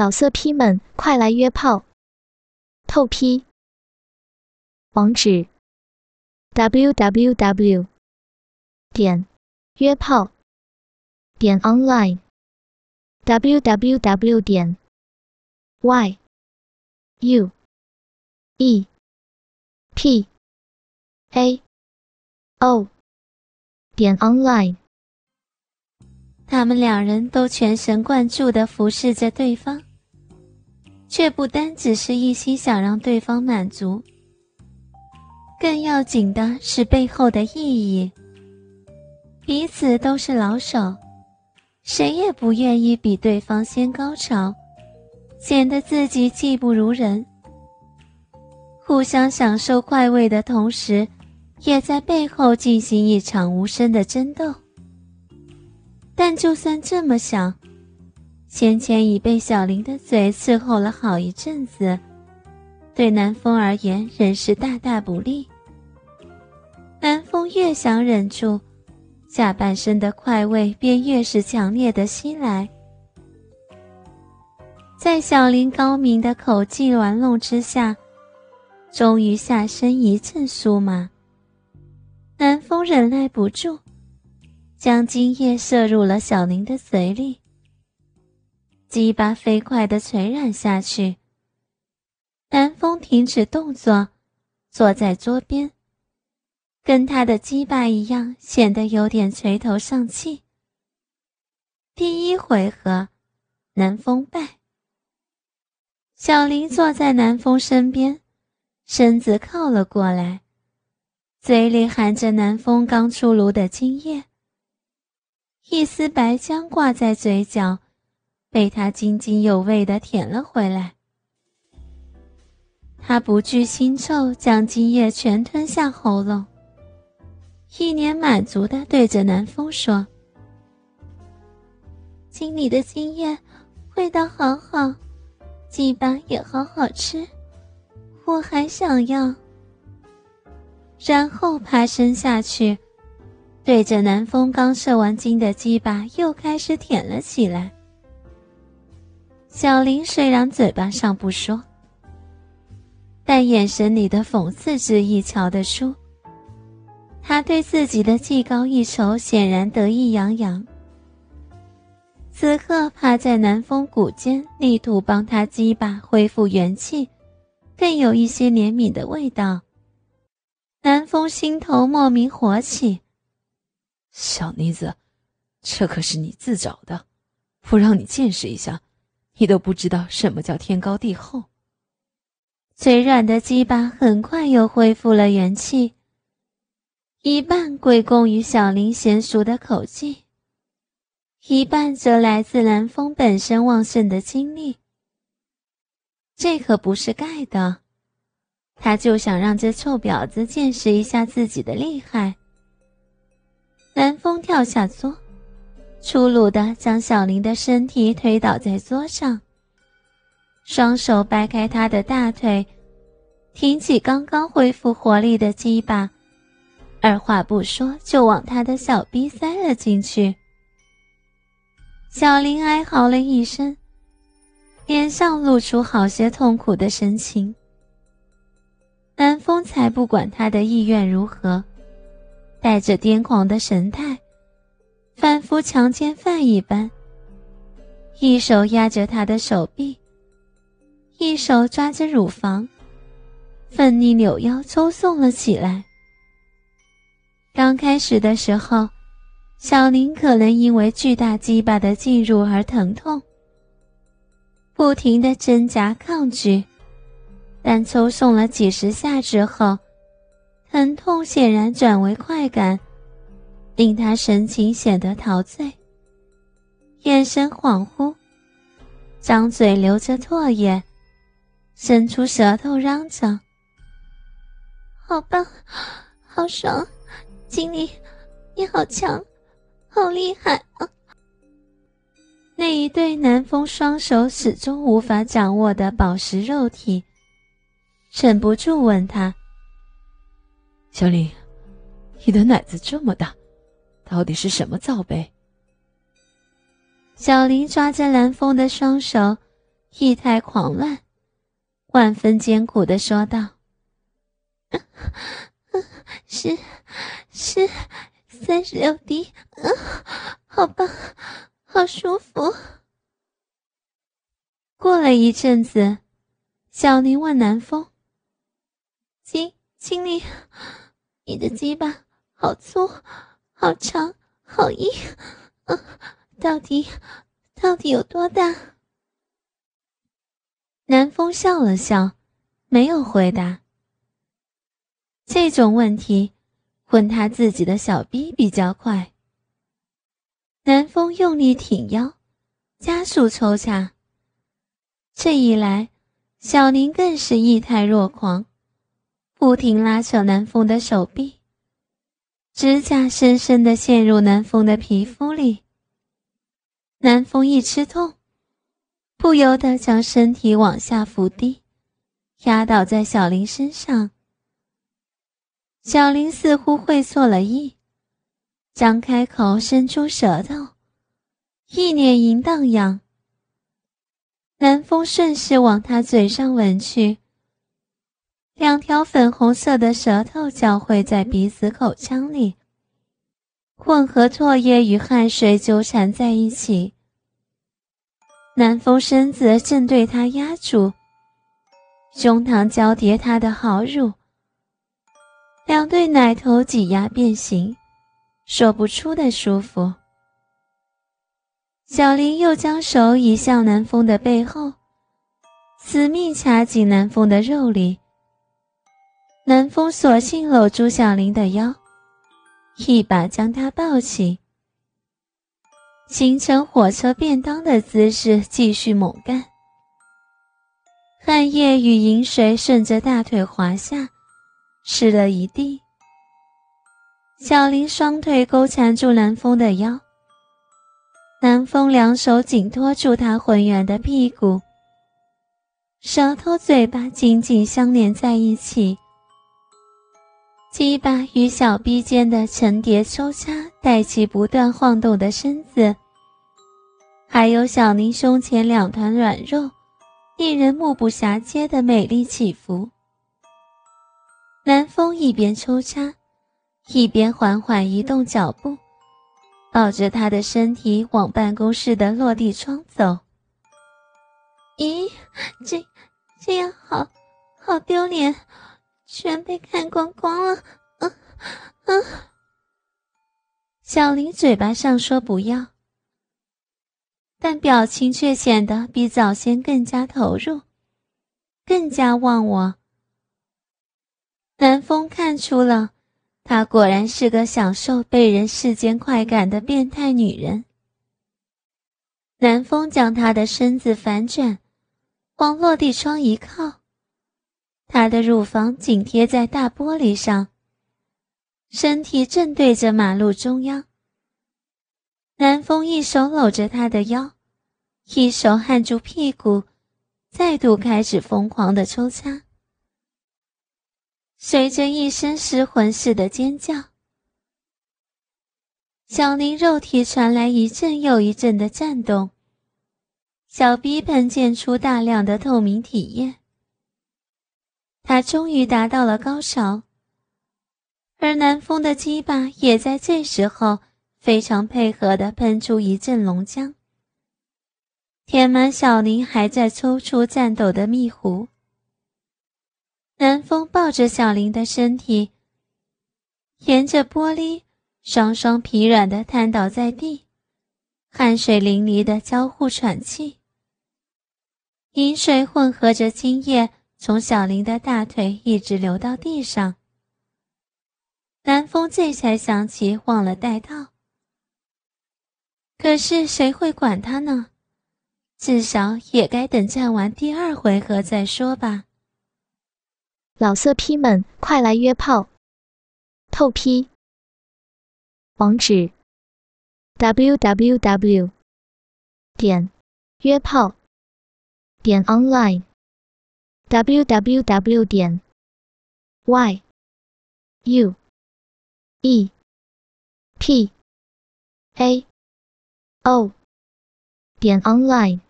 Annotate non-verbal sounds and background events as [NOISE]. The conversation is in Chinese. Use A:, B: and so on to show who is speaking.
A: 老色批们，快来约炮！透批。网址。：w w w 点约炮。点 online w w w 点 y u e p a o 点 online。
B: 他们两人都全神贯注地服侍着对方，却不单只是一心想让对方满足，更要紧的是背后的意义。彼此都是老手，谁也不愿意比对方先高潮，显得自己技不如人。互相享受快慰的同时，也在背后进行一场无声的争斗。但就算这么想，先前已被小林的嘴伺候了好一阵子，对南风而言仍是大大不利。南风越想忍住，下半身的快慰便越是强烈的袭来。在小林高明的口技玩弄之下，终于下身一阵酥麻。南风忍耐不住。将精液射入了小林的嘴里，鸡巴飞快的垂染下去。南风停止动作，坐在桌边，跟他的鸡巴一样，显得有点垂头丧气。第一回合，南风败。小林坐在南风身边，身子靠了过来，嘴里含着南风刚出炉的精液。一丝白浆挂在嘴角，被他津津有味的舔了回来。他不惧腥臭，将精液全吞下喉咙，一脸满足的对着南风说：“经理的精液味道好好，鸡巴也好好吃，我还想要。”然后爬身下去。对着南风刚射完精的鸡巴，又开始舔了起来。小林虽然嘴巴上不说，但眼神里的讽刺之意瞧得出，他对自己的技高一筹显然得意洋洋。此刻趴在南风骨间，力图帮他鸡巴恢复元气，更有一些怜悯的味道。南风心头莫名火起。
C: 小妮子，这可是你自找的，不让你见识一下，你都不知道什么叫天高地厚。
B: 嘴软的鸡巴很快又恢复了元气，一半归功于小林娴熟的口技，一半则来自南风本身旺盛的精力。这可不是盖的，他就想让这臭婊子见识一下自己的厉害。南风跳下桌，粗鲁的将小林的身体推倒在桌上，双手掰开他的大腿，挺起刚刚恢复活力的鸡巴，二话不说就往他的小逼塞了进去。小林哀嚎了一声，脸上露出好些痛苦的神情。南风才不管他的意愿如何。带着癫狂的神态，仿佛强奸犯一般。一手压着他的手臂，一手抓着乳房，奋力扭腰抽送了起来。刚开始的时候，小林可能因为巨大鸡巴的进入而疼痛，不停的挣扎抗拒，但抽送了几十下之后。疼痛显然转为快感，令他神情显得陶醉，眼神恍惚，张嘴流着唾液，伸出舌头嚷着：“好棒，好爽，经理，你好强，好厉害啊！”那一对南风双手始终无法掌握的宝石肉体，忍不住问他。
C: 小林，你的奶子这么大，到底是什么罩杯？
B: 小林抓着蓝风的双手，意态狂乱，万分艰苦的说道：“ [LAUGHS] 是，是，三十六滴，嗯，[LAUGHS] 好棒，好舒服。”过了一阵子，小林问南风：“经经理，你的鸡巴好粗，好长，好硬，嗯，[LAUGHS] 到底到底有多大？”南风笑了笑，没有回答。这种问题，问他自己的小逼比较快。南风用力挺腰，加速抽插。这一来，小林更是意态若狂，不停拉扯南风的手臂，指甲深深的陷入南风的皮肤里。南风一吃痛，不由得将身体往下伏低，压倒在小林身上。小林似乎会错了意，张开口，伸出舌头，一脸淫荡样。南风顺势往他嘴上吻去，两条粉红色的舌头交汇在彼此口腔里，混合唾液与汗水纠缠在一起。南风身子正对他压住，胸膛交叠他的好乳，两对奶头挤压变形，说不出的舒服。小林又将手移向南风的背后，死命掐紧南风的肉里。南风索性搂住小林的腰，一把将他抱起，形成火车便当的姿势，继续猛干。汗液与饮水顺着大腿滑下，湿了一地。小林双腿勾缠住南风的腰。南风两手紧托住他浑圆的屁股，舌头、嘴巴紧紧相连在一起，鸡巴与小臂间的层叠抽插带起不断晃动的身子，还有小林胸前两团软肉，令人目不暇接的美丽起伏。南风一边抽插，一边缓缓移动脚步。抱着他的身体往办公室的落地窗走。咦，这这样好好丢脸，全被看光光了。嗯嗯。小林嘴巴上说不要，但表情却显得比早先更加投入，更加忘我。南风看出了。她果然是个享受被人世间快感的变态女人。南风将她的身子反转，往落地窗一靠，她的乳房紧贴在大玻璃上，身体正对着马路中央。南风一手搂着她的腰，一手按住屁股，再度开始疯狂的抽插。随着一声失魂似的尖叫，小林肉体传来一阵又一阵的颤动，小逼喷溅出大量的透明体液。他终于达到了高潮，而南风的鸡巴也在这时候非常配合的喷出一阵龙浆，填满小林还在抽搐颤抖的蜜壶。南风抱着小林的身体，沿着玻璃，双双疲软的瘫倒在地，汗水淋漓的交互喘气。饮水混合着精液，从小林的大腿一直流到地上。南风这才想起忘了带套，可是谁会管他呢？至少也该等战完第二回合再说吧。
A: 老色批们，快来约炮！透批。网址：w w w 点约炮点 online w w w 点 y u e p a o 点 online。